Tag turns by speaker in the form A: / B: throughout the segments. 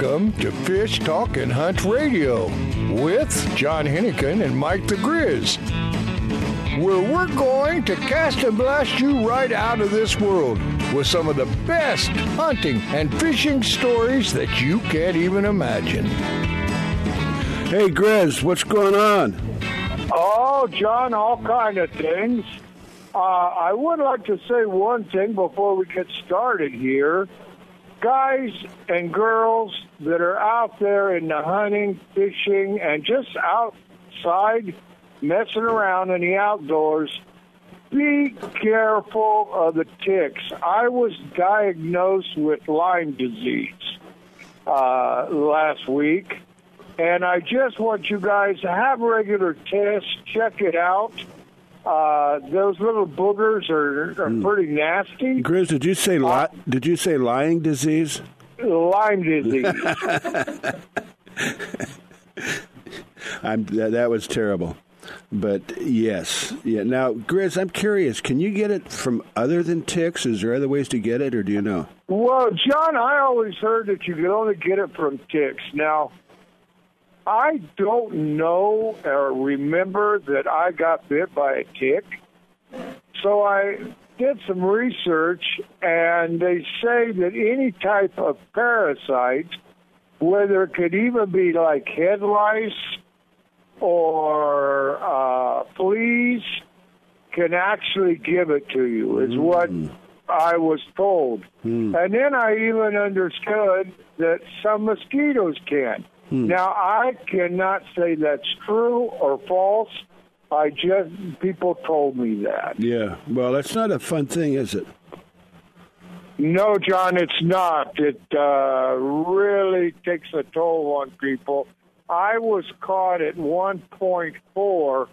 A: Welcome to Fish Talk and Hunt Radio with John Hennigan and Mike the Grizz, where we're going to cast and blast you right out of this world with some of the best hunting and fishing stories that you can't even imagine.
B: Hey, Grizz, what's going on?
C: Oh, John, all kind of things. Uh, I would like to say one thing before we get started here guys and girls that are out there in the hunting, fishing, and just outside messing around in the outdoors, be careful of the ticks. I was diagnosed with Lyme disease uh, last week, and I just want you guys to have regular tests, check it out. Uh, those little boogers are, are mm. pretty nasty.
B: Grizz, did you say li- uh, did you say lying disease?
C: Lyme disease.
B: I'm, that, that was terrible. But yes, yeah. Now, Grizz, I'm curious. Can you get it from other than ticks? Is there other ways to get it, or do you know?
C: Well, John, I always heard that you could only get it from ticks. Now, I don't know or remember that I got bit by a tick. So I did some research, and they say that any type of parasite, whether it could even be like head lice or uh, fleas, can actually give it to you, is mm. what I was told. Mm. And then I even understood that some mosquitoes can. Hmm. Now, I cannot say that's true or false. I just, people told me that.
B: Yeah. Well, that's not a fun thing, is it?
C: No, John, it's not. It uh, really takes a toll on people. I was caught at 1.4,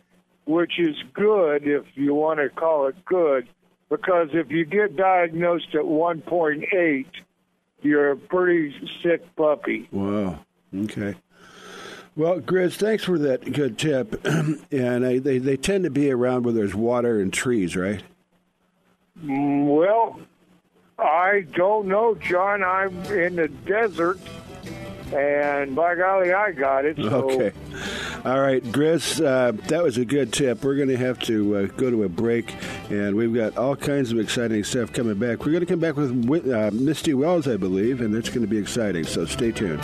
C: which is good if you want to call it good, because if you get diagnosed at 1.8, you're a pretty sick puppy.
B: Wow. Okay. Well, Grizz, thanks for that good tip. and I, they they tend to be around where there's water and trees, right?
C: Mm, well, I don't know, John. I'm in the desert, and by golly, I got it. So.
B: Okay. All right, Grizz, uh, that was a good tip. We're going to have to uh, go to a break, and we've got all kinds of exciting stuff coming back. We're going to come back with uh, Misty Wells, I believe, and it's going to be exciting. So stay tuned.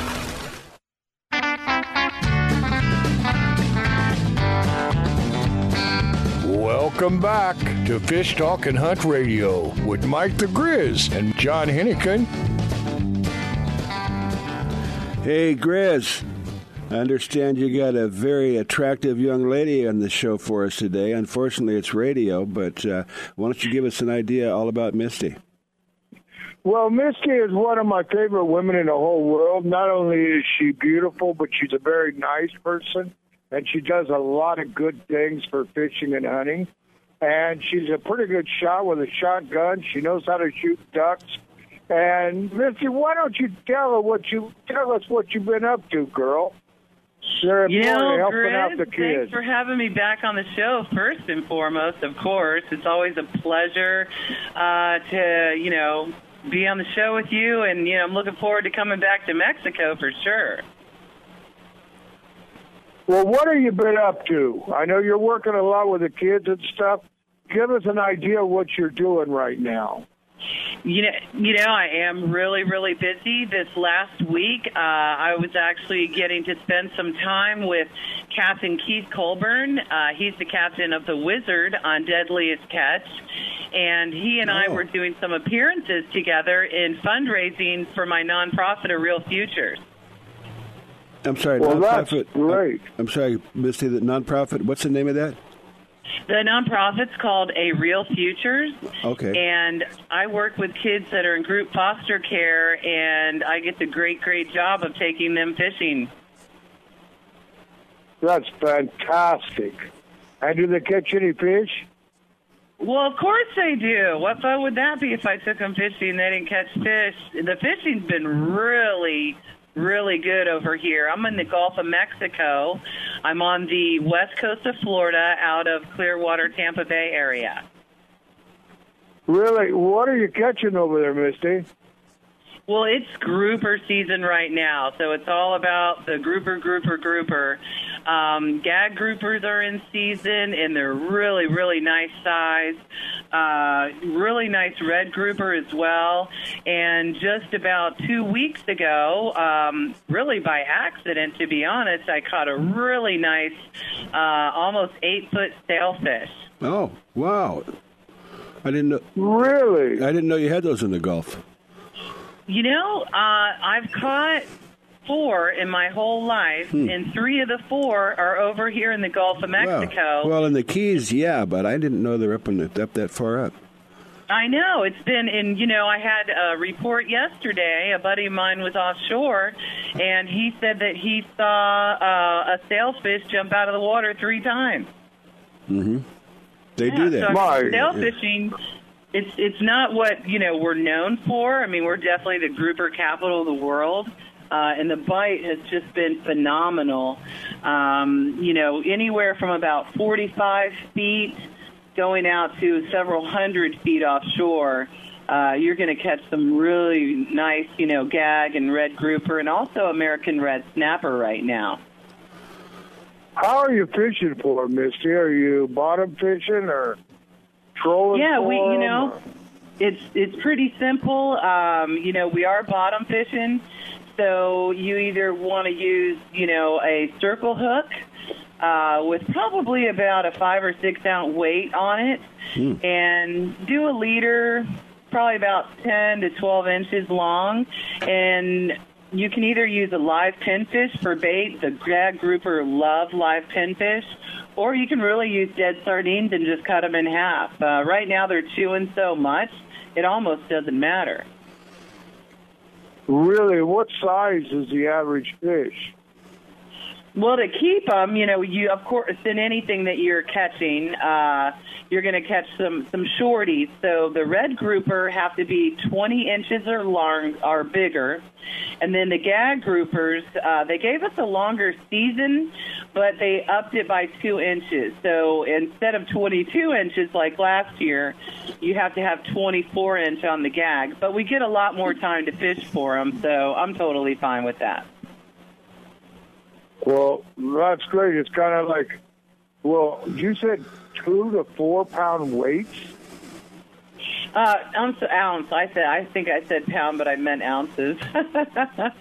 A: Welcome back to Fish Talk and Hunt Radio with Mike the Grizz and John Hennigan.
B: Hey, Grizz. I understand you got a very attractive young lady on the show for us today. Unfortunately, it's radio, but uh, why don't you give us an idea all about Misty?
C: Well, Misty is one of my favorite women in the whole world. Not only is she beautiful, but she's a very nice person, and she does a lot of good things for fishing and hunting. And she's a pretty good shot with a shotgun. She knows how to shoot ducks. And Misty, why don't you tell her what you tell us what you've been up to, girl? Sure,
D: You know,
C: helping out the kids.
D: thanks for having me back on the show. First and foremost, of course, it's always a pleasure uh, to you know be on the show with you, and you know I'm looking forward to coming back to Mexico for sure.
C: Well, what have you been up to? I know you're working a lot with the kids and stuff. Give us an idea of what you're doing right now.
D: You know, you know, I am really, really busy. This last week, uh, I was actually getting to spend some time with Captain Keith Colburn. Uh, he's the captain of the Wizard on Deadliest Catch, and he and I
B: Oh.
D: were doing some appearances together in fundraising for my nonprofit, A Reel Futures.
B: I'm sorry,
C: Well, that's
B: nonprofit.
C: great.
B: I'm sorry, Misty. The nonprofit. What's the name of that?
D: The nonprofit's called A Reel Futures.
B: Okay.
D: And I work with kids that are in group foster care, and I get the great, great job of taking them fishing.
C: That's fantastic. And do they catch any fish?
D: Well, of course they do. What fun would that be if I took them fishing and they didn't catch fish? The fishing's been really, really good over here. I'm in the Gulf of Mexico. I'm on the west coast of Florida out of Clearwater, Tampa Bay area.
C: Really? What are you catching over there, Misty?
D: Well, it's grouper season right now, so it's all about the grouper, grouper, grouper. Um, gag groupers are in season, and they're really, really nice size. Uh, really nice red grouper as well. And just about two weeks ago, um, really by accident, to be honest, I caught a really nice, uh, almost eight foot sailfish.
B: Oh, wow! I didn't know.
C: Really?
B: I didn't know you had those in the Gulf.
D: You know, uh, I've caught four in my whole life, and three of the four are over here in the Gulf of Mexico.
B: Wow. Well, in the Keys, yeah, but I didn't know they're up in the, up that far up.
D: I know it's been, and you know, I had a report yesterday. A buddy of mine was offshore, and he said that he saw uh, a sailfish jump out of the water three times.
B: They
D: Yeah,
B: do that.
D: So
C: My-
D: sail fishing, it's it's not what you know we're known for. I mean, we're definitely the grouper capital of the world. Uh, and the bite has just been phenomenal. Um, you know, anywhere from about 45 feet going out to several hundred feet offshore, uh, you're going to catch some really nice, you know, gag and red grouper and also American red snapper right now.
C: How are you fishing for Misty? Are you bottom fishing or trolling?
D: Yeah, we, you know, it's it's pretty simple. Um, you know, we are bottom fishing, so you either want to use, you know, a circle hook uh, with probably about a five or six ounce weight on it, and do a leader, probably about ten to twelve inches long, and you can either use a live pinfish for bait. The gag grouper love live pinfish, or you can really use dead sardines and just cut them in half. Uh, right now, they're chewing so much, it almost doesn't matter.
C: Really, what size is the average fish?
D: Well, to keep them, you know, you of course in anything that you're catching, uh, you're going to catch some some shorties. So the red grouper have to be 20 inches or long or bigger, and then the gag groupers uh, they gave us a longer season, but they upped it by two inches. So instead of 22 inches like last year, you have to have 24 inch on the gag. But we get a lot more time to fish for them, so I'm totally fine with that.
C: Well, that's great. It's kind of like, well, you said two to four pound weights.
D: Uh, ounce ounce. I said I think I said pound, but I meant ounces.
C: I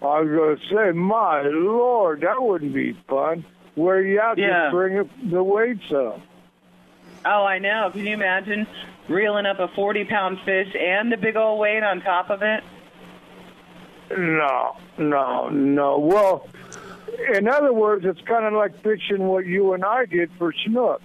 C: was going to say, my lord, that wouldn't be fun. Where you out
D: Yeah.
C: to bring the weights up?
D: oh, I know. Can you imagine reeling up a forty pound fish and the big old weight on top of it?
C: No, no, no. Well, in other words, it's kind of like fishing what you and I did for snook.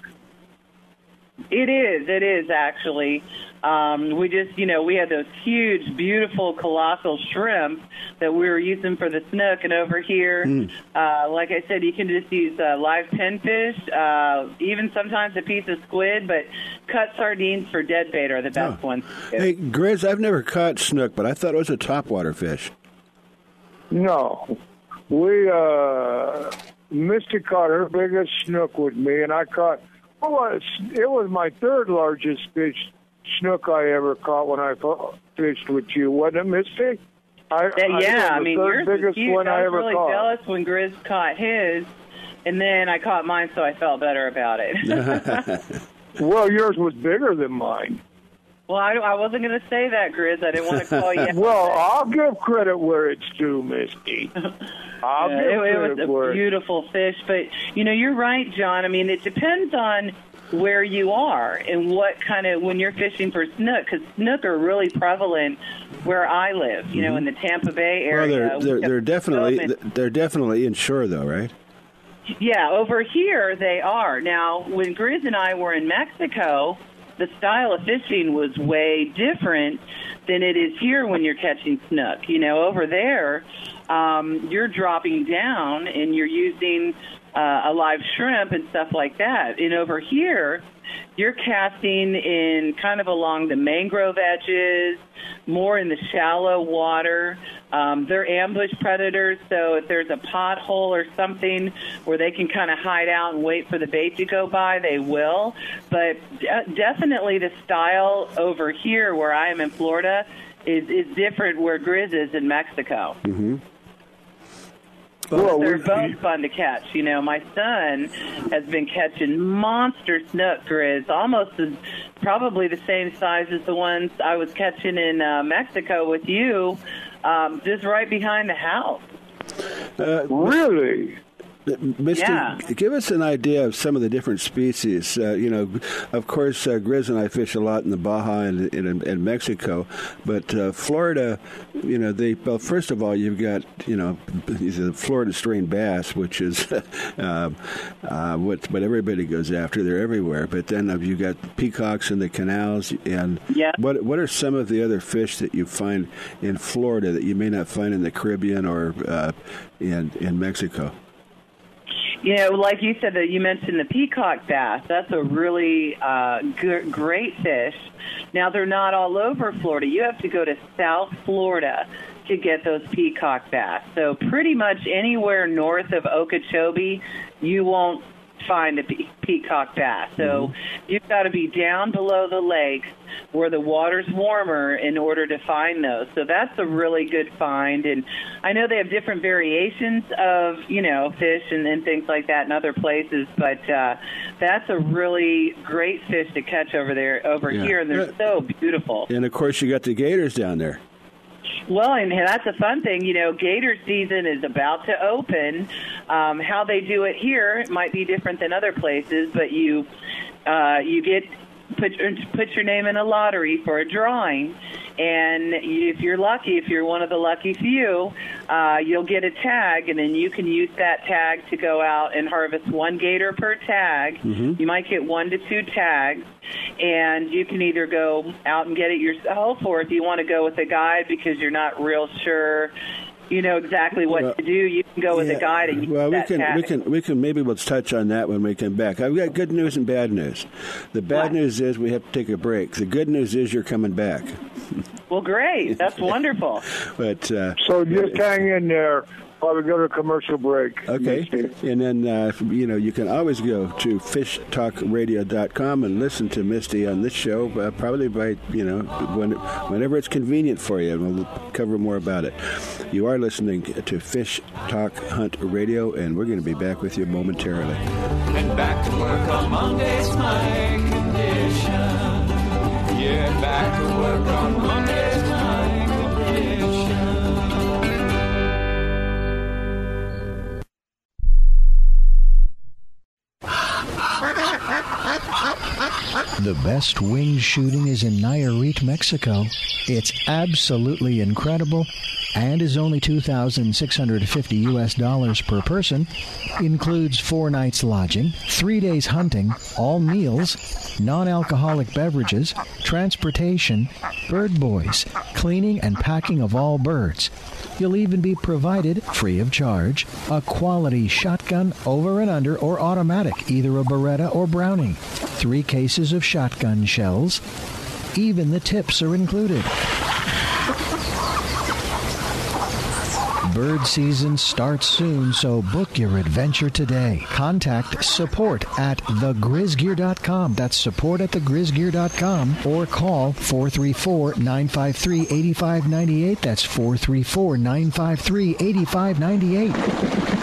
D: It is. It is actually. Um, we just, you know, we had those huge, beautiful, colossal shrimp that we were using for the snook, and over here, uh, like I said, you can just use uh, live pinfish, uh, even sometimes a piece of squid, but cut sardines for dead bait are the best
B: Oh.
D: ones.
B: Hey, Grizz, I've never caught snook, but I thought it was a topwater fish.
C: No, we uh, Misty caught her biggest snook with me, and I caught. Well, it's- it was my third largest fish snook I ever caught when I fished with you, wasn't it, Misty? I,
D: Uh,
C: I
D: yeah, I
C: the
D: mean,
C: third
D: yours was
C: biggest
D: huge.
C: one
D: I ever caught.
C: I
D: was
C: ever
D: really
C: caught.
D: jealous when Grizz caught his, and then I caught mine, so I felt better about it.
C: Well, yours was bigger than mine.
D: Well, I, I wasn't going to say that, Grizz. I didn't want to call you.
C: Well, I'll give credit where it's due, Misty. I'll
D: Yeah,
C: give
D: it, it was a
C: it's
D: beautiful fish, but you know, you're right, John. I mean, it depends on where you are and what kind of when you're fishing for snook, because snook are really prevalent where I live. You know, in the Tampa Bay
B: Mm-hmm. Well,
D: area.
B: they're they're, they're definitely
D: development-
B: they're definitely inshore though, right?
D: Yeah, over here they are. Now, when Grizz and I were in Mexico, the style of fishing was way different than it is here when you're catching snook. You know, over there, um, you're dropping down and you're using uh, a live shrimp and stuff like that. And over here, you're casting in kind of along the mangrove edges, more in the shallow water. Um, they're ambush predators, so if there's a pothole or something where they can kind of hide out and wait for the bait to go by, they will. But de- definitely the style over here, where I am in Florida, is, is different where Grizz is in Mexico.
B: Mm-hmm.
C: Well,
D: They're both fun to catch. You know, my son has been catching monster snook grizz, almost as probably the same size as the ones I was catching in uh, Mexico with you, um, just right behind the house.
B: Uh,
C: really.
B: Misty,
D: Yeah.
B: give us an idea of some of the different species. Uh, you know, of course, uh, Grizz and I fish a lot in the Baja and in, in Mexico, but uh, Florida, you know, they well, first of all, you've got you know the Florida strain bass, which is um, uh, what what everybody goes after. They're everywhere. But then uh, you got peacocks in the canals, and
D: Yeah.
B: what what are some of the other fish that you find in Florida that you may not find in the Caribbean or uh, in in Mexico?
D: You know, like you said, that you mentioned the peacock bass. That's a really uh, g- great fish. Now they're not all over Florida. You have to go to South Florida to get those peacock bass. So pretty much anywhere north of Okeechobee, you won't find a pe- peacock bass. So you've got to be down below the lakes where the water's warmer in order to find those. So that's a really good find. And I know they have different variations of, you know, fish and, and things like that in other places, but uh, that's a really great fish to catch over there, over
B: Yeah.
D: here. And they're so beautiful.
B: And of course, you got the gators down there.
D: Well, and that's a fun thing. You know, gator season is about to open. Um, how they do it here might be different than other places, but you uh, you get put put your name in a lottery for a drawing, and if you're lucky, if you're one of the lucky few, uh, you'll get a tag, and then you can use that tag to go out and harvest one gator per tag.
B: Mm-hmm.
D: You might get one to two tags, and you can either go out and get it yourself, or if you want to go with a guide because you're not real sure you know exactly what
B: Well,
D: to do. You can go with
B: Yeah,
D: a guide and use
B: well, we can
D: tag.
B: we can we can maybe we'll touch on that when we come back. I've got good news and bad news. The bad
D: What?
B: news is we have to take a break. The good news is you're coming back.
D: Well, great. That's wonderful.
B: But uh,
C: So just hang in there while we go to commercial break.
B: Okay,
C: Misty.
B: and then uh, you know you can always go to fishtalkradio.com and listen to Misty on this show, uh, probably by you know when, whenever it's convenient for you, and we'll cover more about it. You are listening to Fish Talk Hunt Radio, and we're going to be back with you momentarily.
E: And back to work on Monday's my condition. Yeah, back to work on Monday's
F: The best wing shooting is in Nayarit, Mexico. It's absolutely incredible and is only 2650 US dollars per person. Includes 4 nights lodging, 3 days hunting, all meals, non-alcoholic beverages, transportation, bird boys, cleaning and packing of all birds. You'll even be provided, free of charge, a quality shotgun over and under or automatic, either a Beretta or Browning, three cases of shotgun shells. Even the tips are included. Bird season starts soon, so book your adventure today. Contact support at thegrizgear.com. That's support at thegrizgear.com or call 434 953 8598. That's 434 953 8598.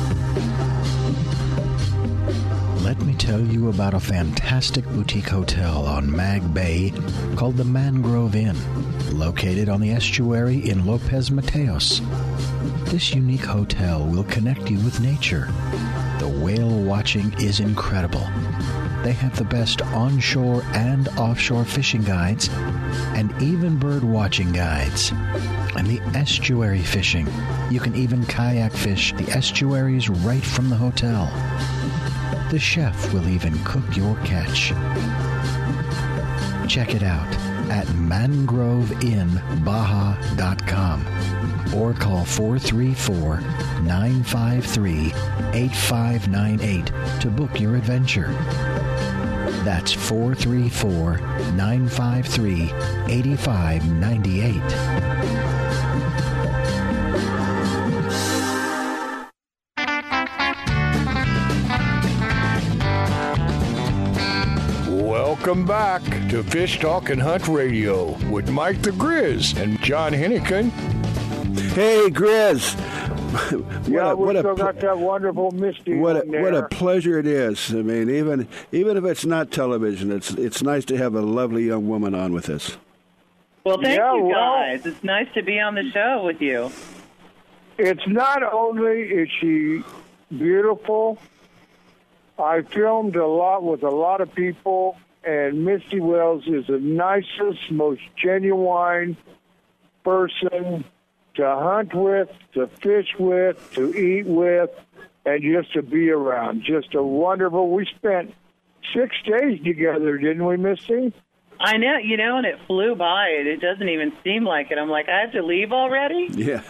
F: Let me tell you about a fantastic boutique hotel on Mag Bay called the Mangrove Inn, located on the estuary in Lopez Mateos. This unique hotel will connect you with nature. The whale watching is incredible. They have the best onshore and offshore fishing guides and even bird watching guides. And the estuary fishing. You can even kayak fish the estuaries right from the hotel. The chef will even cook your catch. Check it out at mangroveinbaja.com or call 434 953 8598 to book your adventure. That's 434 953 8598.
A: Welcome back to Fish Talk and Hunt Radio with Mike the Grizz and John Hennigan.
B: Hey, Grizz.
C: yeah,
B: a-
C: we
B: what a
C: still
B: pl-
C: got that wonderful Misty
B: What a,
C: there.
B: what a pleasure it is. I mean, even even if it's not television, it's it's nice to have a lovely young woman on with us.
D: Well, thank
C: Yeah,
D: you
C: well-
D: guys. It's nice to be on the show with you.
C: It's not only is she beautiful, I filmed a lot with a lot of people, and Misty Wells is the nicest, most genuine person to hunt with, to fish with, to eat with, and just to be around. Just a wonderful. We spent six days together, didn't we, Misty?
D: I know, you know, and it flew by. It, it doesn't even seem like it. I'm like, I have to leave already.
B: Yeah.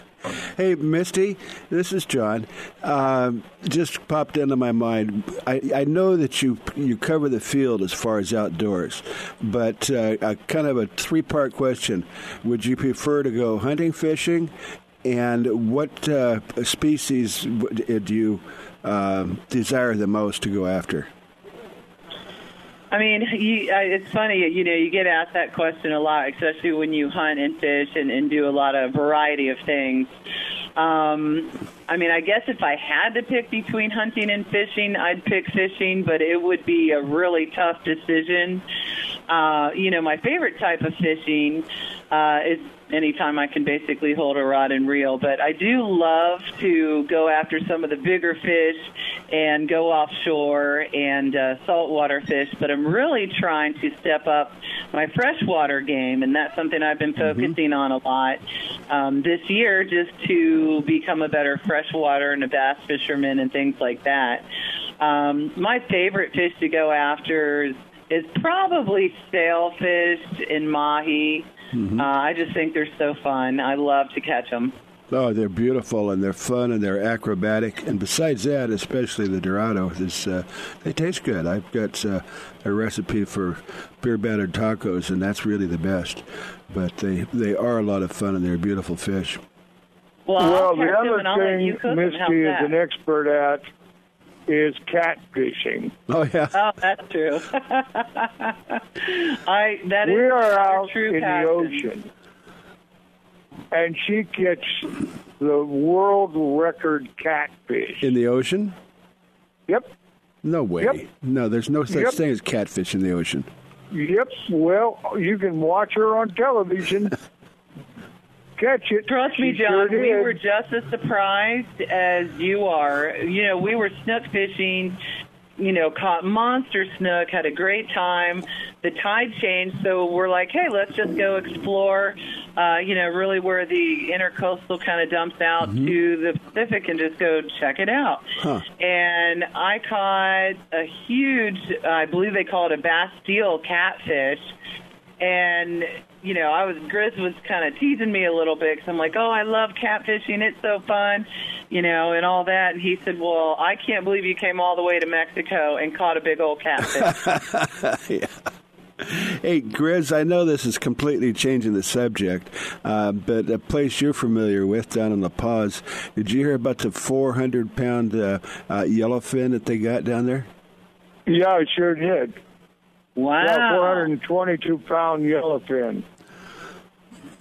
B: Hey, Misty, this is John. Um, just popped into my mind. I, I know that you you cover the field as far as outdoors, but uh, a kind of a three part question: Would you prefer to go hunting, fishing, and what uh, species do you uh, desire the most to go after?
D: I mean, you, uh, it's funny, you know, you get asked that question a lot, especially when you hunt and fish and, and do a lot of variety of things. Um, I mean, I guess if I had to pick between hunting and fishing, I'd pick fishing, but it would be a really tough decision. Uh, you know, my favorite type of fishing uh, is anytime I can basically hold a rod and reel. But I do love to go after some of the bigger fish and go offshore and uh, saltwater fish. But I'm really trying to step up my freshwater game, and that's something I've been focusing on a lot um, this year, just to become a better freshwater and a bass fisherman and things like that. Um, my favorite fish to go after is, is probably sailfish and mahi. Uh, I just think they're so fun. I love to catch them.
B: Oh, they're beautiful and they're fun and they're acrobatic. And besides that, especially the Dorado, is, uh, they taste good. I've got uh, a recipe for beer battered tacos, and that's really the best. But they, they are a lot of fun and they're beautiful fish.
D: Well,
C: well, the other
D: and I'll let you
C: thing
D: cook them. How's
C: Misty is
D: that?
C: an expert at is catfishing.
B: Oh yeah.
D: Oh, that's true. I that is
C: we are out
D: true
C: in
D: passion.
C: the ocean, and she gets the world record catfish.
B: In the ocean?
C: Yep,
B: No way.
C: Yep.
B: No, there's no such
C: Yep.
B: thing as catfish in the ocean.
C: yep. Well, you can watch her on television. Catch it.
D: Trust me,
C: She
D: John,
C: sure
D: we were just as surprised as you are. You know, we were snook fishing, you know, caught monster snook, had a great time. The tide changed, so we're like, hey, let's just go explore, uh, you know, really where the intercoastal kind of dumps out to the Pacific and just go check it out.
B: Huh.
D: And I caught a huge, I believe they call it a Bastille catfish and you know, I was Grizz was kind of teasing me a little bit because I'm like, oh, I love catfishing, it's so fun, you know, and all that. And he said, well, I can't believe you came all the way to Mexico and caught a big old catfish.
B: yeah. Hey, Grizz, I know this is completely changing the subject, uh, but a place you're familiar with down in La Paz, did you hear about the 400 pound uh, uh, yellowfin that they got down there?
C: Yeah, I sure did.
D: Wow,
C: Yeah, 422 pound yellowfin.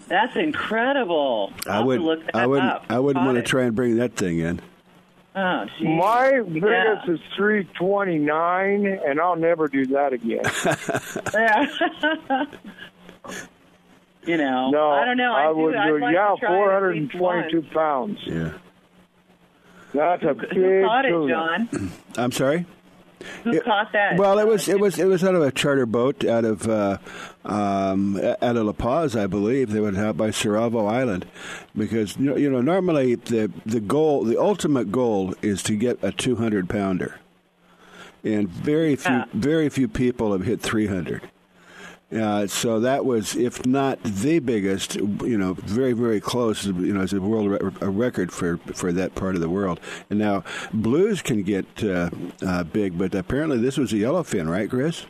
D: that's incredible.
B: I
D: I'll
B: would,
D: look that
B: I wouldn't,
D: up.
B: I wouldn't
D: Caught
B: want to try and bring that thing in.
D: Oh, geez.
C: My biggest
D: Yeah.
C: is 329, and I'll never do that again.
D: Yeah. you know,
C: No,
D: I don't know. I, do.
C: would
D: I'd
C: do.
D: like
C: yeah,
D: to try it at least
C: 422 pounds.
B: Yeah.
C: That's a
D: Who
C: big
D: caught it,
C: tuna.
D: John?
B: I'm sorry.
D: Who
B: It-
D: caught that?
B: Well, it was it was it was out of a charter boat out of uh, um, out of La Paz, I believe. They went out by Cerralvo Island because you know, you know normally the the goal, the ultimate goal, is to get a 200 pounder, and very few
D: Yeah.
B: very few people have hit 300. Uh, so that was, if not the biggest, you know, very, very close, you know, as a world re- a record for, for that part of the world. And now blues can get uh, uh, big, but apparently this was a yellowfin, right, Grizz?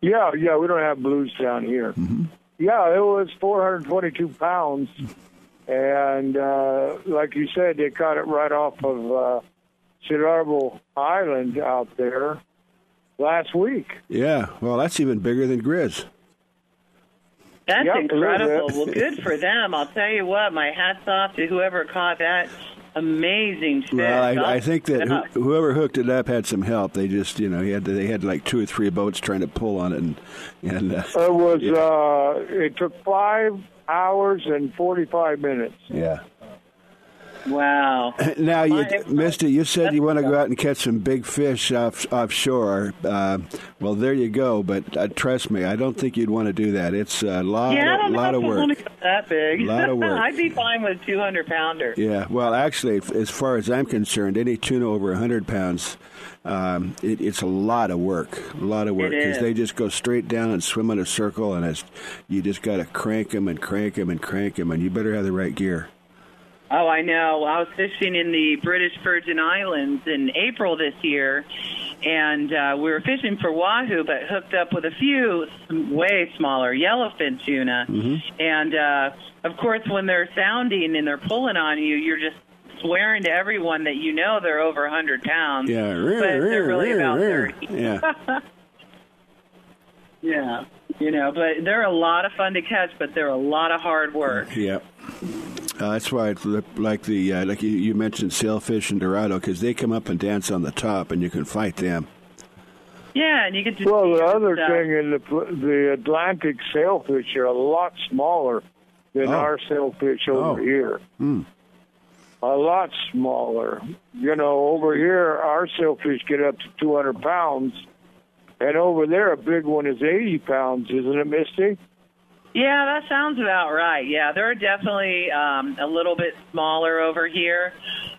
C: Yeah, yeah, we don't have blues down here.
B: Mm-hmm.
C: Yeah, it was 422 pounds, and uh, like you said, they caught it right off of uh, Cerralvo Island out there last week.
B: Yeah. Well, that's even bigger than Grizz.
D: That's
C: Yep,
D: incredible. well, good for them. I'll tell you what, my hat's off to whoever caught that amazing fish.
B: Well, I,
D: I'll
B: think that who, whoever hooked it up had some help. They just, you know, he had they had like two or three boats trying to pull on it, and and uh,
C: It was.
B: Yeah.
C: Uh, it took five hours and 45 minutes.
B: yeah.
D: Wow.
B: Now, you, Misty, you said you want to go out and catch some big fish off offshore. Uh, well, there you go. But uh, trust me, I don't think you'd want to do that. It's a lot,
D: yeah, I
B: of,
D: don't
B: lot of work.
D: want to go that big.
B: A Lot of work.
D: I'd be fine with 200 pounder.
B: Yeah, well, actually, as far as I'm concerned, any tuna over 100 pounds, um, it, it's a lot of work. A lot of work
D: because
B: they just go straight down and swim in a circle, and it's, you just got to crank them and crank them and crank them, and you better have the right gear.
D: Oh, I know. I was fishing in the British Virgin Islands in April this year, and uh, we were fishing for wahoo, but hooked up with a few way smaller yellowfin tuna. And uh, of course, when they're sounding and they're pulling on you, you're just swearing to everyone that you know they're over 100 pounds.
B: Yeah,
D: but they're really about 30.
B: Yeah.
D: Yeah, you know, but they're a lot of fun to catch, but they're a lot of hard work.
B: Yeah. Uh, that's why it's li- like the uh, like you, you mentioned sailfish and dorado because they come up and dance on the top and you can fight them.
D: Yeah, and you get to
C: Well, the other
D: stuff.
C: thing in the the Atlantic sailfish are a lot smaller than
B: Oh.
C: our sailfish over
B: Oh.
C: here.
B: Hmm.
C: A lot smaller. You know, over here our sailfish get up to 200 pounds, and over there a big one is 80 pounds, isn't it, Misty?
D: Yeah, that sounds about right. Yeah, they're definitely um, a little bit smaller over here.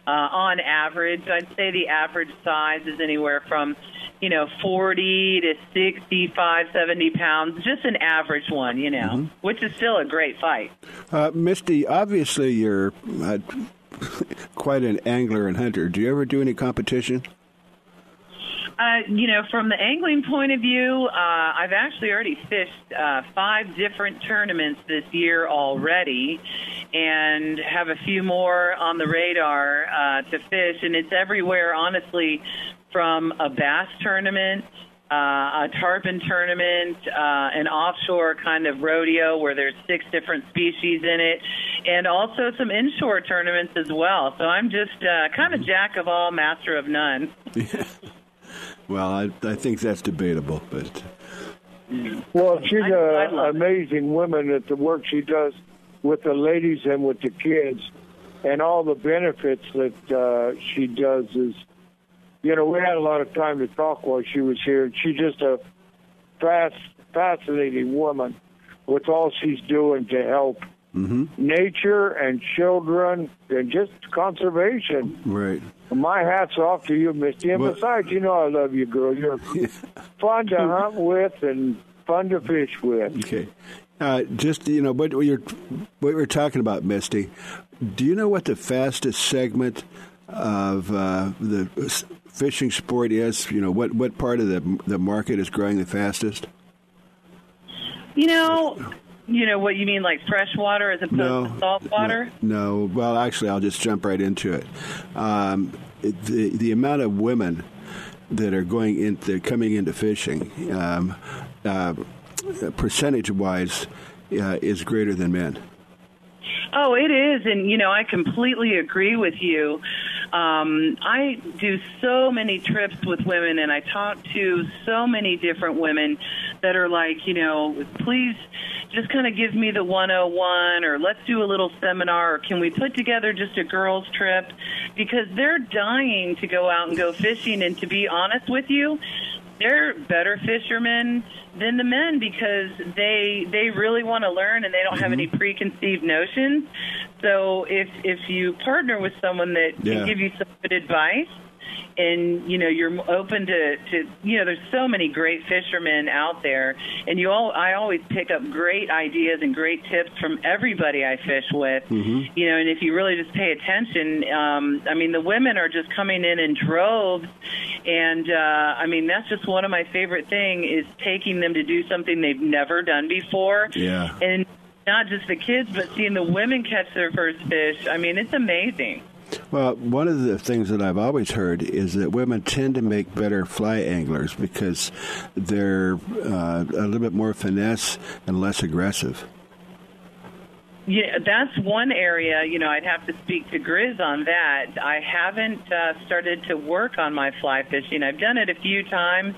D: Uh, on average, I'd say the average size is anywhere from, you know, 40 to 65, 70 pounds. Just an average one, you know, which is still a great fight.
B: Uh, Misty, obviously you're uh, quite an angler and hunter. Do you ever do any competition?
D: Uh, you know, from the angling point of view, uh, I've actually already fished uh, five different tournaments this year already, and have a few more on the radar uh, to fish. And it's everywhere, honestly, from a bass tournament. Uh, a tarpon tournament, uh, an offshore kind of rodeo where there's six different species in it, and also some inshore tournaments as well. So I'm just uh, kind of jack of all, master of none.
B: Well, I, I think that's debatable, but
C: Well, she's
D: an
C: amazing woman at the work she does with the ladies and with the kids, and all the benefits that uh, she does is, you know, we had a lot of time to talk while she was here. She's just a fast, fascinating woman with all she's doing to help nature and children and just conservation.
B: right.
C: My hat's off to you, Misty. And
B: Well-
C: besides, you know I love you, girl. You're fun to hunt with and fun to fish with.
B: Okay. Uh, just you know, what you're what we're talking about, Misty. Do you know what the fastest segment of uh, the fishing sport is? You know, what what part of the the market is growing the fastest?
D: You know, you know what you mean, like freshwater as opposed
B: No,
D: to saltwater.
B: No, no. Well, actually, I'll just jump right into it. Um, the the amount of women that are going into coming into fishing, um, uh, percentage wise, uh, is greater than men.
D: Oh, it is, and you know, I completely agree with you. Um, I do so many trips with women, and I talk to so many different women that are like, you know, please just kind of give me the 101, or let's do a little seminar, or can we put together just a girls' trip? Because they're dying to go out and go fishing, and to be honest with you, they're better fishermen than the men because they they really want to learn and they don't have any mm-hmm. preconceived notions. So if if you partner with someone that
B: Yeah.
D: can give you some good advice and you know you're open to to you know there's so many great fishermen out there. And you all I always pick up great ideas and great tips from everybody I fish with. You know and if you really just pay attention um I mean the women are just coming in in droves. And uh I mean that's just one of my favorite thing is taking them to do something they've never done before.
B: Yeah.
D: and not just the kids but seeing the women catch their first fish. I mean it's amazing
B: Well, one of the things that I've always heard is that women tend to make better fly anglers because they're uh, a little bit more finesse and less aggressive.
D: Yeah, that's one area. You know, I'd have to speak to Grizz on that. I haven't uh, started to work on my fly fishing. I've done it a few times,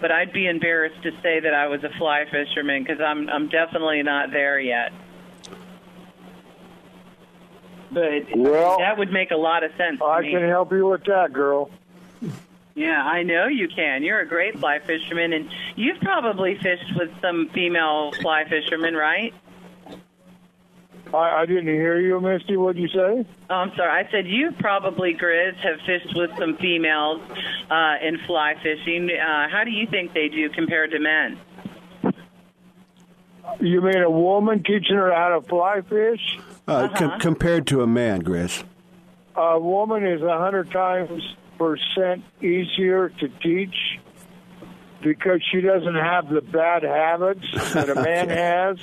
D: but I'd be embarrassed to say that I was a fly fisherman because I'm I'm definitely not there yet. But
C: Well,
D: that would make a lot of sense to
C: I can help you with that, girl.
D: Yeah, I know you can. You're a great fly fisherman, and you've probably fished with some female fly fishermen, right?
C: I, I didn't hear you, Misty. What'd you say?
D: Oh, I'm sorry. I said you probably, Grizz, have fished with some females uh, in fly fishing. Uh, how do you think they do compared to men?
C: You mean a woman teaching her how to fly fish?
B: Uh, com- compared to a man, Grace?
C: A woman is a hundred times percent easier to teach because she doesn't have the bad habits that a man has.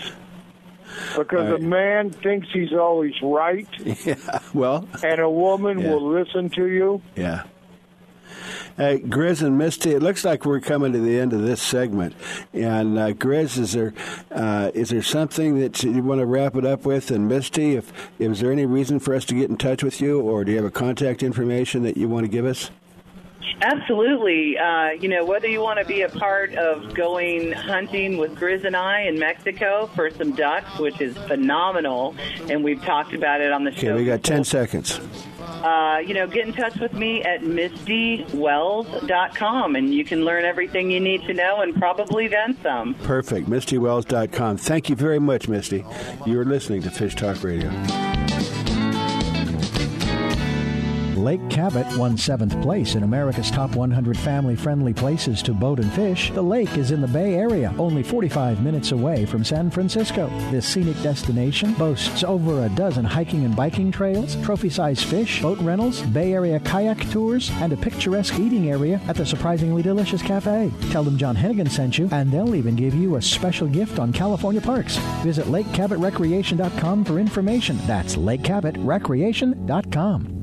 C: Because
B: All
C: a man thinks he's always right,
B: Yeah. Well,
C: and a woman
B: Yeah.
C: will listen to you.
B: yeah. Hey, Grizz and Misty, it looks like we're coming to the end of this segment. And uh, Grizz, is there uh, is there something that you want to wrap it up with? And Misty, if is there any reason for us to get in touch with you, or do you have a contact information that you want to give us?
D: Absolutely. Uh, you know, whether you want to be a part of going hunting with Grizz and I in Mexico for some ducks, which is phenomenal, and we've talked about it on the show.
B: Okay, we got ten seconds.
D: uh, you know, get in touch with me at mistywells.com, and you can learn everything you need to know and probably then some.
B: Perfect. MistyWells.com. Thank you very much, Misty. You're listening to Fish Talk Radio.
F: Lake Chabot won seventh place in America's top 100 family friendly places to boat and fish. The lake is in the Bay Area, only 45 minutes away from San Francisco. This scenic destination boasts over a dozen hiking and biking trails, trophy sized fish, boat rentals, Bay Area kayak tours, and a picturesque eating area at the surprisingly delicious cafe. Tell them John Hennigan sent you, and they'll even give you a special gift on California parks. Visit LakeChabotRecreation.com for information. That's LakeChabotRecreation.com.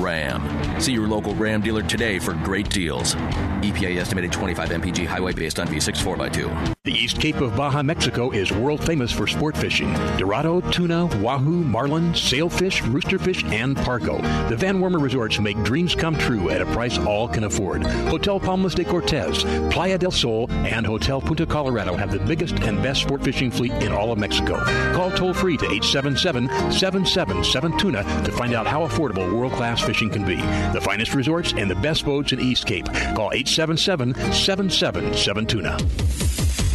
G: Ram. See your local Ram dealer today for great deals. EPA estimated 25 mpg highway based on V6 4x2.
H: The East Cape of Baja, Mexico is world famous for sport fishing. Dorado, tuna, wahoo, marlin, sailfish, roosterfish, and pargo. The Van Wormer resorts make dreams come true at a price all can afford. Hotel Palmas de Cortez, Playa del Sol, and Hotel Punta Colorado have the biggest and best sport fishing fleet in all of Mexico. Call toll free to 877 777 Tuna to find out how affordable world class fishing can be. The finest resorts and the best boats in East Cape. Call 877 777 Tuna.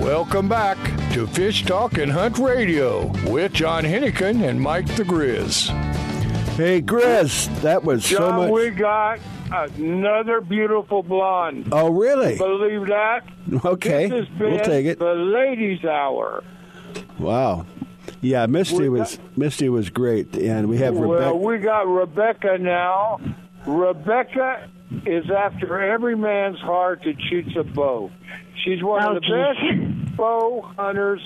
A: Welcome back to Fish Talk and Hunt Radio with John Hennigan and Mike the Grizz.
B: Hey, Grizz, that was so much.
C: we got another beautiful blonde.
B: Oh, really?
C: Believe that?
B: Okay,
C: This has been
B: we'll take it.
C: the ladies' hour.
B: Wow. Yeah, Misty
C: We
B: was Misty was great, and we have
C: Well,
B: Rebecca.
C: we got Rebecca now. Rebecca is after every man's heart that shoots a bow. She's one
I: Oh,
C: of the best bow hunters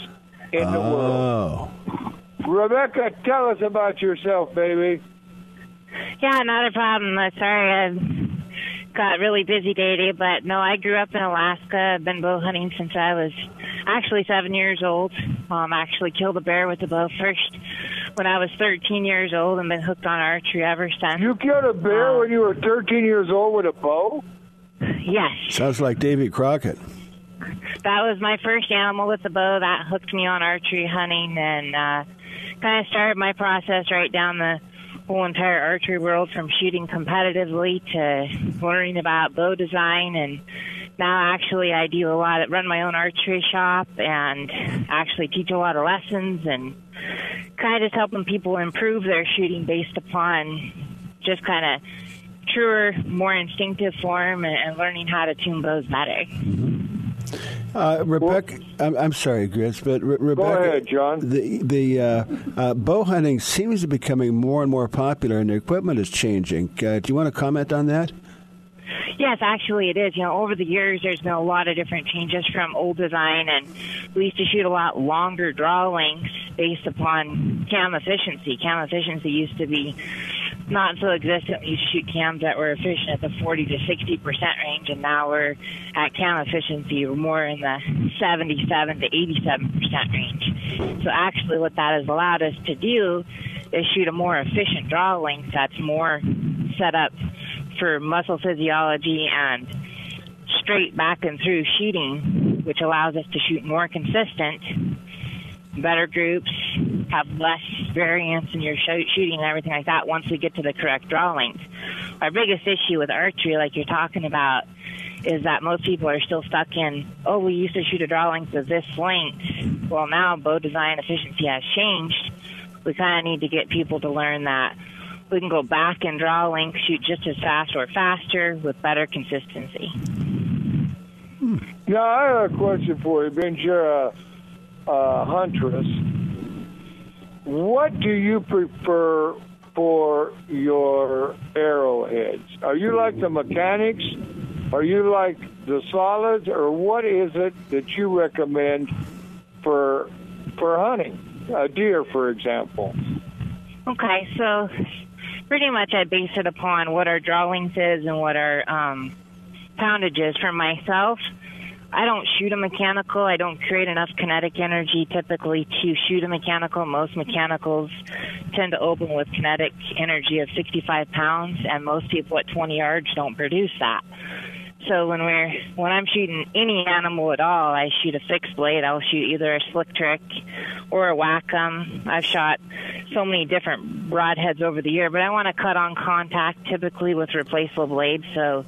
C: in the world. Oh. Rebecca, tell us about yourself, baby.
I: Yeah, not a problem. Sorry, I got really busy today, but no, I grew up in Alaska. I've been bow hunting since I was actually seven years old. Um, actually killed a bear with a bow first when I was 13 years old, and been hooked on archery ever since.
C: You killed a bear when you were 13 years old with a bow?
I: Yes,
B: Sounds like Davy Crockett.
I: that was my first animal with the bow. That hooked me on archery hunting, and uh, kind of started my process right down the whole entire archery world from shooting competitively to learning about bow design and now actually I do a lot of run my own archery shop and actually teach a lot of lessons and kind of helping people improve their shooting based upon just kind of truer, more instinctive form and, and learning how to tune bows better. Mm-hmm.
B: Uh, Rebecca, I'm, I'm sorry, Grizz, but Re- Rebecca,
C: ahead, John.
B: The the uh, uh, bow hunting seems to be becoming more and more popular, and the equipment is changing. Uh, do you want to comment on that?
I: Yes, actually it is. You know, over the years there's been a lot of different changes from old design and we used to shoot a lot longer draw lengths based upon cam efficiency. Cam efficiency used to be not so existent. We used to shoot cams that were efficient at the 40 to 60 percent range, and now we're at cam efficiency we're more in the 77 to 87 percent range. So actually, what that has allowed us to do is shoot a more efficient draw length that's more set up for muscle physiology and straight back and through shooting, which allows us to shoot more consistent, better groups, have less variance in your shoot, shooting and everything like that once we get to the correct draw length. Our biggest issue with archery, like you're talking about, is that most people are still stuck in, oh, we used to shoot a draw length of this length. Well, now bow design efficiency has changed. We kind of need to get people to learn that we can go back and draw length, shoot just as fast or faster with better consistency. Hmm.
C: Now, I have a question for you, Ben. You're a, a huntress. What do you prefer for your arrowheads? Are you like the mechanics? Are you like the solids? Or what is it that you recommend for for hunting? A deer, for example.
I: Okay, so pretty much I base it upon what our draw length is and what our um, poundage is. For myself, I don't shoot a mechanical. I don't create enough kinetic energy typically to shoot a mechanical. Most mechanicals tend to open with kinetic energy of 65 pounds, and most people at 20 yards don't produce that. So when we're when I'm shooting any animal at all, I shoot a fixed blade. I'll shoot either a slick trick or a Wac'Em. I've shot so many different broadheads over the year, but I want to cut on contact typically with replaceable blades, so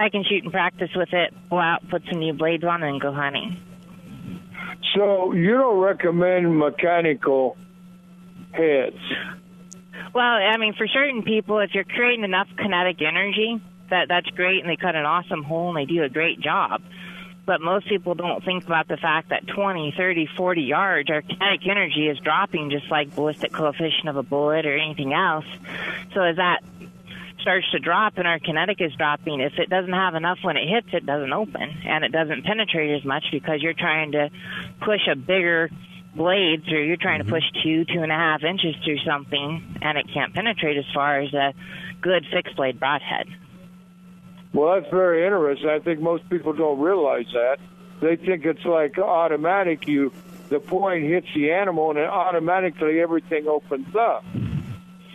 I: I can shoot and practice with it, go out, put some new blades on, and go hunting.
C: So you don't recommend mechanical heads?
I: Well, I mean, for certain people, if you're creating enough kinetic energy, that that's great, and they cut an awesome hole and they do a great job. But most people don't think about the fact that 20, 30, 40 yards, our kinetic energy is dropping just like ballistic coefficient of a bullet or anything else. So as that starts to drop and our kinetic is dropping, if it doesn't have enough when it hits, it doesn't open and it doesn't penetrate as much because you're trying to push a bigger blade through. You're trying to mm-hmm. push two, two and a half inches through something and it can't penetrate as far as a good fixed blade broadhead.
C: Well, that's very interesting. I think most people don't realize that. They think it's like automatic. You, the point hits the animal, and automatically everything opens up.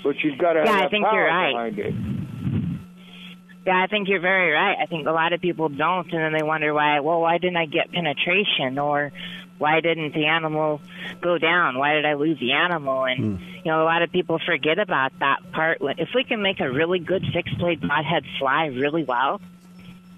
C: But you've got to have
I: Yeah, I
C: that
I: think
C: power
I: you're right.
C: behind it.
I: Yeah, I think you're very right. I think a lot of people don't, and then they wonder why. Well, why didn't I get penetration, or why didn't the animal go down? Why did I lose the animal? And hmm. you know, a lot of people forget about that part. If we can make a really good fixed blade broadhead fly really well,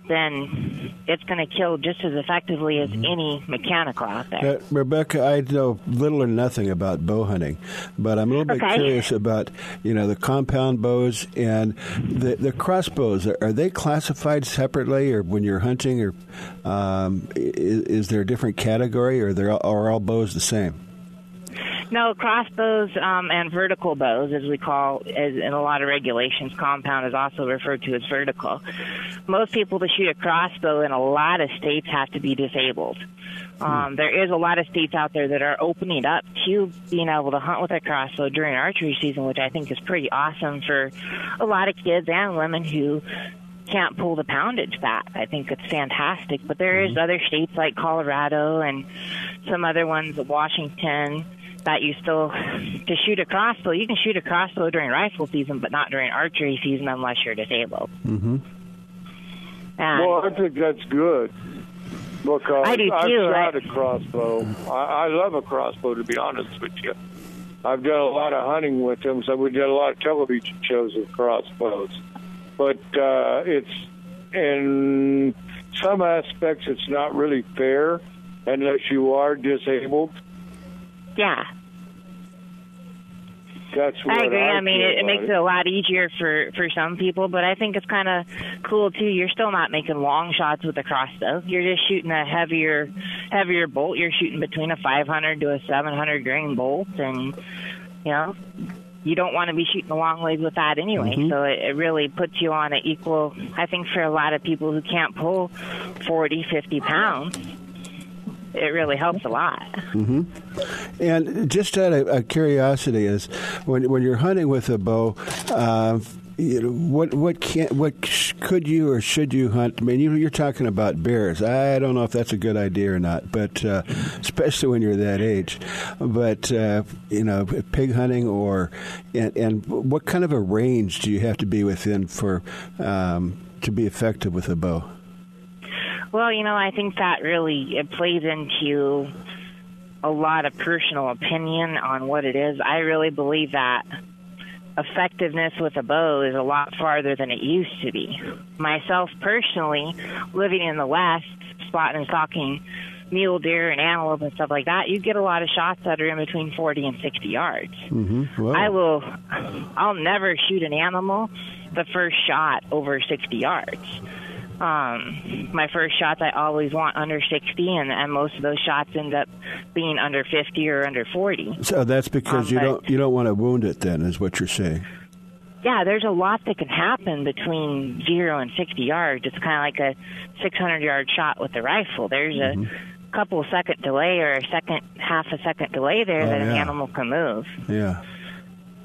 I: then it's going to kill just as effectively as any mechanical out there.
B: Uh, Rebecca, I know little or nothing about bow hunting, but I'm a little bit
I: Okay.
B: curious about you know the compound bows and the the crossbows. Are, they classified separately, or when you're hunting, or um, is, is there a different category, or are all bows the same?
I: No, crossbows um, and vertical bows, as we call, as in a lot of regulations, compound is also referred to as vertical. Most people to shoot a crossbow in a lot of states have to be disabled. Um, there is a lot of states out there that are opening up to being able to hunt with a crossbow during archery season, which I think is pretty awesome for a lot of kids and women who can't pull the poundage back. I think it's fantastic. But there is other states like Colorado and some other ones, Washington, that you still to shoot a crossbow. You can shoot a crossbow during rifle season, but not during archery season unless you're disabled.
B: Mm-hmm.
I: And
C: Well, I think that's good because
I: I do
C: I've
I: too.
C: shot
I: I-
C: a crossbow. I, I love a crossbow, to be honest with you. I've done a lot of hunting with them, so we did a lot of television shows with crossbows. But uh, it's in some aspects, it's not really fair unless you are disabled.
I: Yeah,
C: That's what
I: I agree.
C: I,
I: I mean, it, it makes it a lot easier for for some people, but I think it's kind of cool too. You're still not making long shots with a crossbow. You're just shooting a heavier heavier bolt. You're shooting between a 500 to a 700 grain bolt, and you know. You don't want to be shooting a long ways with that anyway,
B: Mhm.
I: so it, it really puts you on an equal. I think for a lot of people who can't pull 40, 50 pounds, it really helps a lot.
B: hmm And just out of, of curiosity, is when when you're hunting with a bow, uh, you know, what what can what could you or should you hunt? I mean, you, you're talking about bears. I don't know if that's a good idea or not, but uh, especially when you're that age. But uh, you know, pig hunting or and, and what kind of a range do you have to be within for um, to be effective with a bow?
I: Well, you know, I think that really it plays into a lot of personal opinion on what it is. I really believe that effectiveness with a bow is a lot farther than it used to be. Myself personally, living in the West, spotting and stalking mule deer and antelope and stuff like that, you get a lot of shots that are in between 40 and 60 yards.
B: Mm-hmm.
I: I will, I'll never shoot an animal the first shot over 60 yards. Um, my first shots I always want under 60, and, and most of those shots end up being under 50 or under 40.
B: So that's because
I: Um,
B: you don't you don't want to wound it. Then is what you're saying.
I: Yeah, there's a lot that can happen between zero and 60 yards. It's kind of like a 600 yard shot with the rifle. There's a couple second delay or a second, half a second delay there
B: Oh,
I: that an animal can move.
B: Yeah.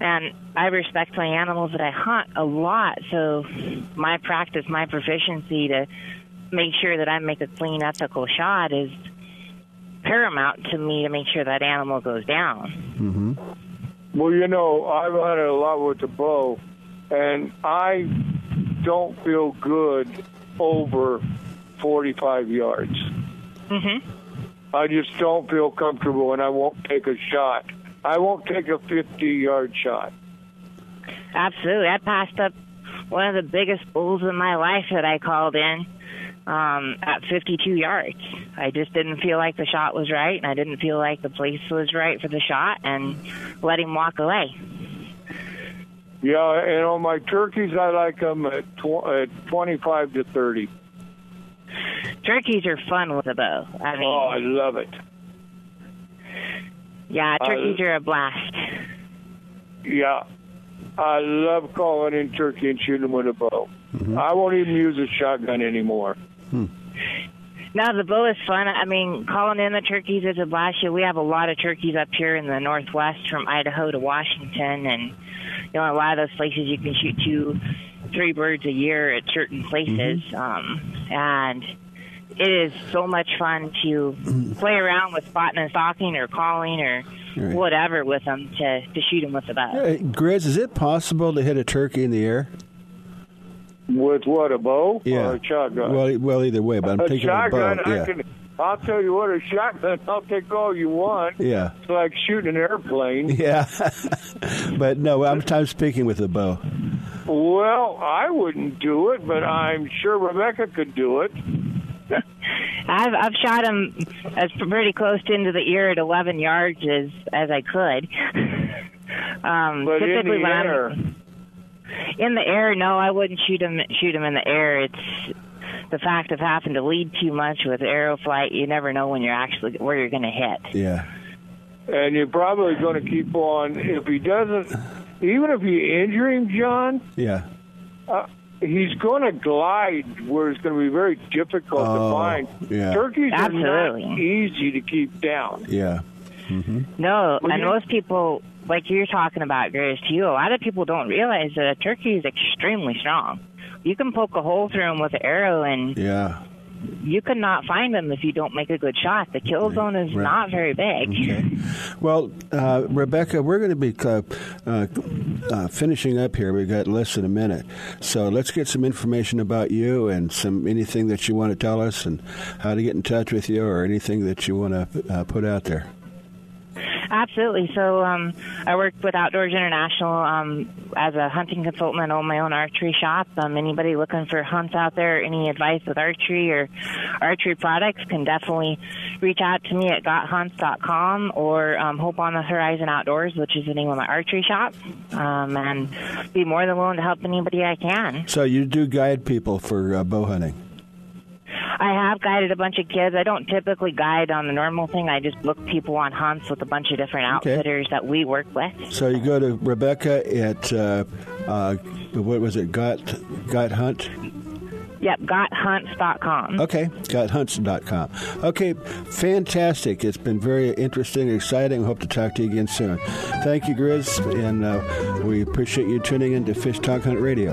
I: And I respect my animals that I hunt a lot. So my practice, my proficiency to make sure that I make a clean, ethical shot is paramount to me to make sure that animal goes down.
B: Mm-hmm.
C: Well, you know, I've hunted a lot with the bow, and I don't feel good over 45 yards.
I: Mm-hmm.
C: I just don't feel comfortable, and I won't take a shot. I won't take a 50 yard shot.
I: Absolutely. I passed up one of the biggest bulls in my life that I called in um, at 52 yards. I just didn't feel like the shot was right, and I didn't feel like the place was right for the shot, and let him walk away.
C: Yeah, and on my turkeys, I like them at, tw- at 25 to 30.
I: Turkeys are fun with a bow. I mean,
C: Oh, I love it.
I: Yeah,
C: I-
I: turkeys are a blast.
C: Yeah. I love calling in turkey and shooting them with a bow. Mm-hmm. I won't even use a shotgun anymore. Hmm.
I: No, the bow is fun. I mean, calling in the turkeys is a blast. We have a lot of turkeys up here in the northwest, from Idaho to Washington, and you know, a lot of those places you can shoot two, three birds a year at certain places. Mm-hmm. Um, and it is so much fun to mm-hmm. play around with spotting and stalking, or calling, or
B: Right.
I: whatever with them to to shoot them with the bow.
B: Hey, Grizz, is it possible to hit a turkey in the air?
C: With what, a bow
B: Yeah.
C: or a shotgun?
B: Well, well, either way, but I'm
C: a
B: thinking of a bow.
C: shotgun, I
B: Yeah.
C: can. I'll tell you what, a shotgun, I'll take all you want.
B: Yeah.
C: It's like shooting an airplane.
B: Yeah, but no, I'm, I'm speaking with a bow.
C: Well, I wouldn't do it, but I'm sure Rebecca could do it.
I: I've I've shot him as pretty close into the ear at 11 yards as as I could. um,
C: But in
I: typically
C: the
I: when
C: air,
I: I'm in the air, no, I wouldn't shoot him shoot him in the air. It's the fact of having to lead too much with arrow flight. You never know when you're actually where you're going to hit.
B: Yeah.
C: and you're probably going to keep on. If he doesn't, even if you injure him, John,
B: Yeah.
C: uh, he's going to glide where it's going to be very difficult
B: Oh,
C: to find.
B: yeah.
C: Turkeys are
I: Absolutely.
C: not easy to keep down.
B: Yeah. hmm
I: No,
C: Well,
I: and
C: you-
I: most people, like you're talking about, Grace, to you, a lot of people don't realize that a turkey is extremely strong. You can poke a hole through him with an arrow, and
B: Yeah.
I: You cannot find them if you don't make a good shot. The kill zone is
B: right.
I: not very big.
B: Okay. Well, uh, Rebecca, we're going to be uh, uh, uh, finishing up here. We've got less than a minute, so let's get some information about you and some anything that you want to tell us and how to get in touch with you or anything that you want to uh, put out there.
I: Absolutely. So um, I work with Outdoors International um, as a hunting consultant and own my own archery shop. Um, anybody looking for hunts out there, any advice with archery or archery products can definitely reach out to me at gothunts.com or um, Hope on the Horizon Outdoors, which is the name of my archery shop, um, and be more than willing to help anybody I can.
B: So you do guide people for uh, bow hunting.
I: I have guided a bunch of kids. I don't typically guide on the normal thing. I just book people on hunts with a bunch of different
B: Okay.
I: outfitters that we work with.
B: So you go to Rebecca at uh, uh, what was it? Got Got Hunt.
I: Yep, gothunts.com.
B: Okay, gothunts.com. Okay, fantastic. It's been very interesting, exciting. Hope to talk to you again soon. Thank you, Grizz, and uh, we appreciate you tuning in to Fish Talk Hunt Radio.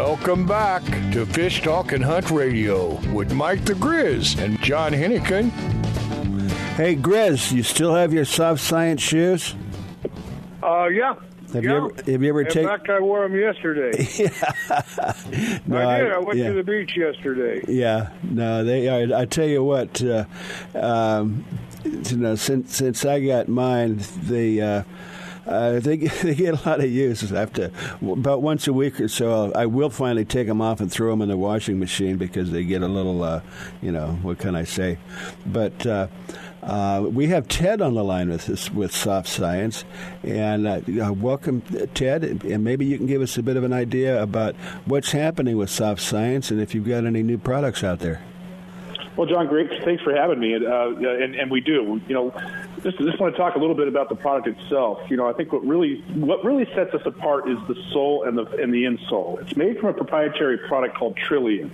A: Welcome back to Fish Talk and Hunt Radio with Mike the Grizz and John Hennigan.
B: Hey, Grizz, you still have your soft science shoes?
C: Uh, yeah.
B: Have
C: yeah.
B: you ever have you ever taken?
C: In
B: taken?
C: fact, I wore them yesterday. yeah.
B: No,
C: I did.
B: I-
C: I went
B: yeah.
C: to the beach yesterday.
B: Yeah, no, they. I, I tell you what, uh, um, you know, since since I got mine, the. Uh, uh, they they get a lot of use. After about once a week or so, I will finally take them off and throw them in the washing machine because they get a little, uh, you know, what can I say? But uh, uh, we have Ted on the line with us with Soft Science, and uh, uh, welcome, Ted. And maybe you can give us a bit of an idea about what's happening with Soft Science and if you've got any new products out there.
J: Well, John, great. Thanks for having me. Uh, and, and we do. You know, just just want to talk a little bit about the product itself. You know, I think what really what really sets us apart is the sole and the and the insole. It's made from a proprietary product called Trillion.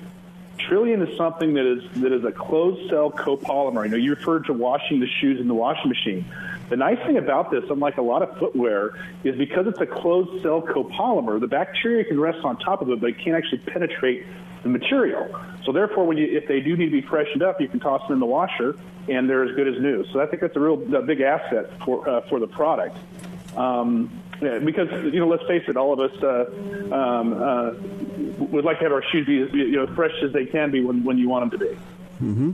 J: Trillion is something that is that is a closed cell copolymer. You know, you referred to washing the shoes in the washing machine. The nice thing about this, unlike a lot of footwear, is because it's a closed cell copolymer, the bacteria can rest on top of it, but it can't actually penetrate the material. So therefore, when you, if they do need to be freshened up, you can toss them in the washer, and they're as good as new. So I think that's a real a big asset for uh, for the product. Um, yeah, because you know, let's face it, all of us uh, um, uh, would like to have our shoes be you know fresh as they can be when, when you want them to be.
B: hmm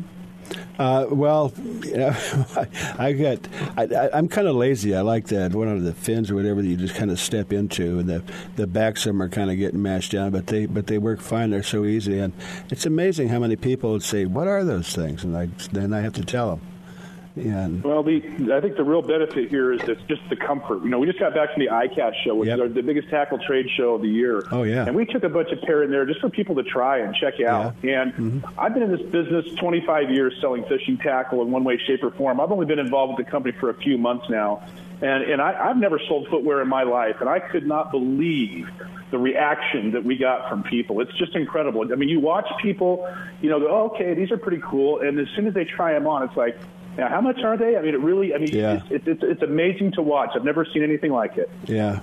B: Uh, well, you know, I got. I, I'm kind of lazy. I like that one of the fins or whatever that you just kind of step into, and the the backs of them are kind of getting mashed down, but they but they work fine. They're so easy, and it's amazing how many people would say, "What are those things?" And I then I have to tell them. And
J: Well, the I think the real benefit here is it's just the comfort. You know, we just got back from the ICAST show, which is our, the biggest tackle trade show of the year.
B: Oh yeah.
J: And we took a bunch of pair in there just for people to try and check out. And
B: Mm-hmm.
J: I've been in this business 25 years selling fishing tackle in one way, shape, or form. I've only been involved with the company for a few months now. And, and I, I've never sold footwear in my life, and I could not believe the reaction that we got from people. It's just incredible. I mean, you watch people, you know, oh, okay, these are pretty cool, and as soon as they try them on, it's like, now, how much are they? I mean, it really, I mean,
B: Yeah.
J: it's, it's, it's amazing to watch. I've never seen anything like it.
B: Yeah.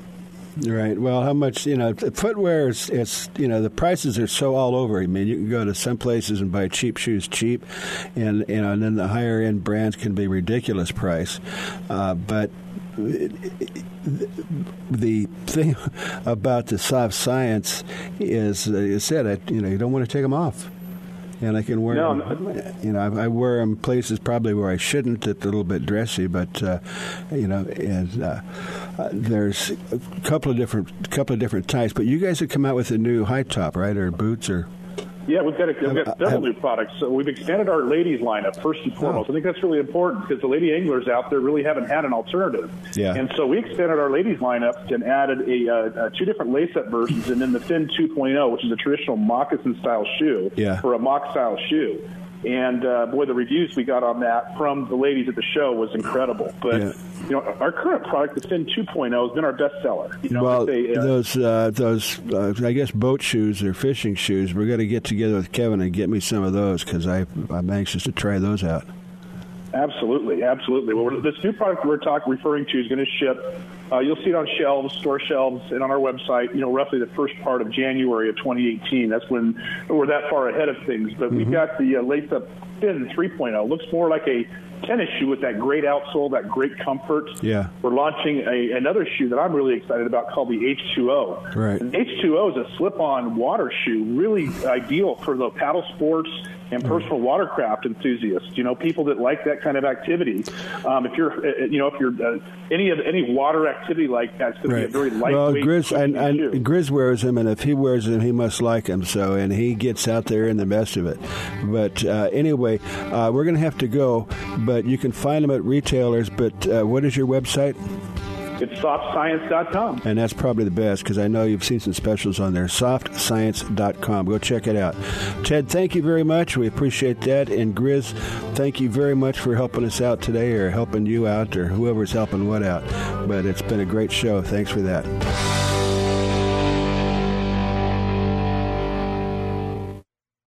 B: Right. Well, how much you know? Footwear is it's you know the prices are so all over. I mean, you can go to some places and buy cheap shoes cheap, and you know, and then the higher end brands can be ridiculous price. Uh, but the thing about the soft science is, uh, you said, I, you know, you don't want to take them off. And I can wear
J: No,
B: them. You know, I, I wear them places probably where I shouldn't. It's a little bit dressy, but uh, you know, and uh, uh, there's a couple of different couple of different types. But you guys have come out with a new high top, right, or boots, or
J: Yeah, we've got, a, we've got
B: Uh,
J: several new products. So we've expanded our ladies lineup first and foremost. I think that's really important because the lady anglers out there really haven't had an alternative.
B: Yeah.
J: And so we expanded our ladies lineup and added a, uh, uh, two different lace-up versions, and then the Fin 2.0, which is a traditional moccasin style shoe,
B: Yeah.
J: or a mock style shoe. And uh, boy, the reviews we got on that from the ladies at the show was incredible. But
B: Yeah.
J: you know, our current product, the Fin 2.0, has been our best seller. You know,
B: well,
J: a, uh,
B: those uh, those uh, I guess boat shoes or fishing shoes. We're going to get together with Kevin and get me some of those because I I'm anxious to try those out.
J: Absolutely, absolutely. Well, this new product we're talking referring to is going to ship. Uh, you'll see it on shelves, store shelves, and on our website. You know, roughly the first part of January of 2018. That's when we're that far ahead of things. But we've got the uh, lace up fin 3.0. Looks more like a tennis shoe with that great outsole, that great comfort.
B: Yeah.
J: We're launching a, another shoe that I'm really excited about called the H2O.
B: Right.
J: And H2O is a slip-on water shoe, really ideal for the paddle sports and personal watercraft enthusiasts. You know, people that like that kind of activity. Um, if you're, uh, you know, if you're uh, any of any water activity like that, it's going to be a very lightweight.
B: Well, Grizz, and, and. Grizz wears them, and if he wears them, he must like them. So, and he gets out there in the best of it. But uh, anyway, uh, we're going to have to go. But you can find them at retailers. But uh, what is your website?
J: It's softscience.com.
B: And that's probably the best because I know you've seen some specials on there. Softscience.com. Go check it out. Ted, thank you very much. We appreciate that. And Grizz, thank you very much for helping us out today or helping you out or whoever's helping what out. But it's been a great show. Thanks for that.